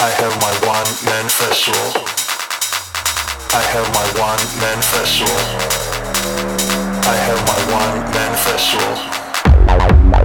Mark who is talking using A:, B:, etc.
A: I have my one man festival. I have my one man festival. I have my one man festival.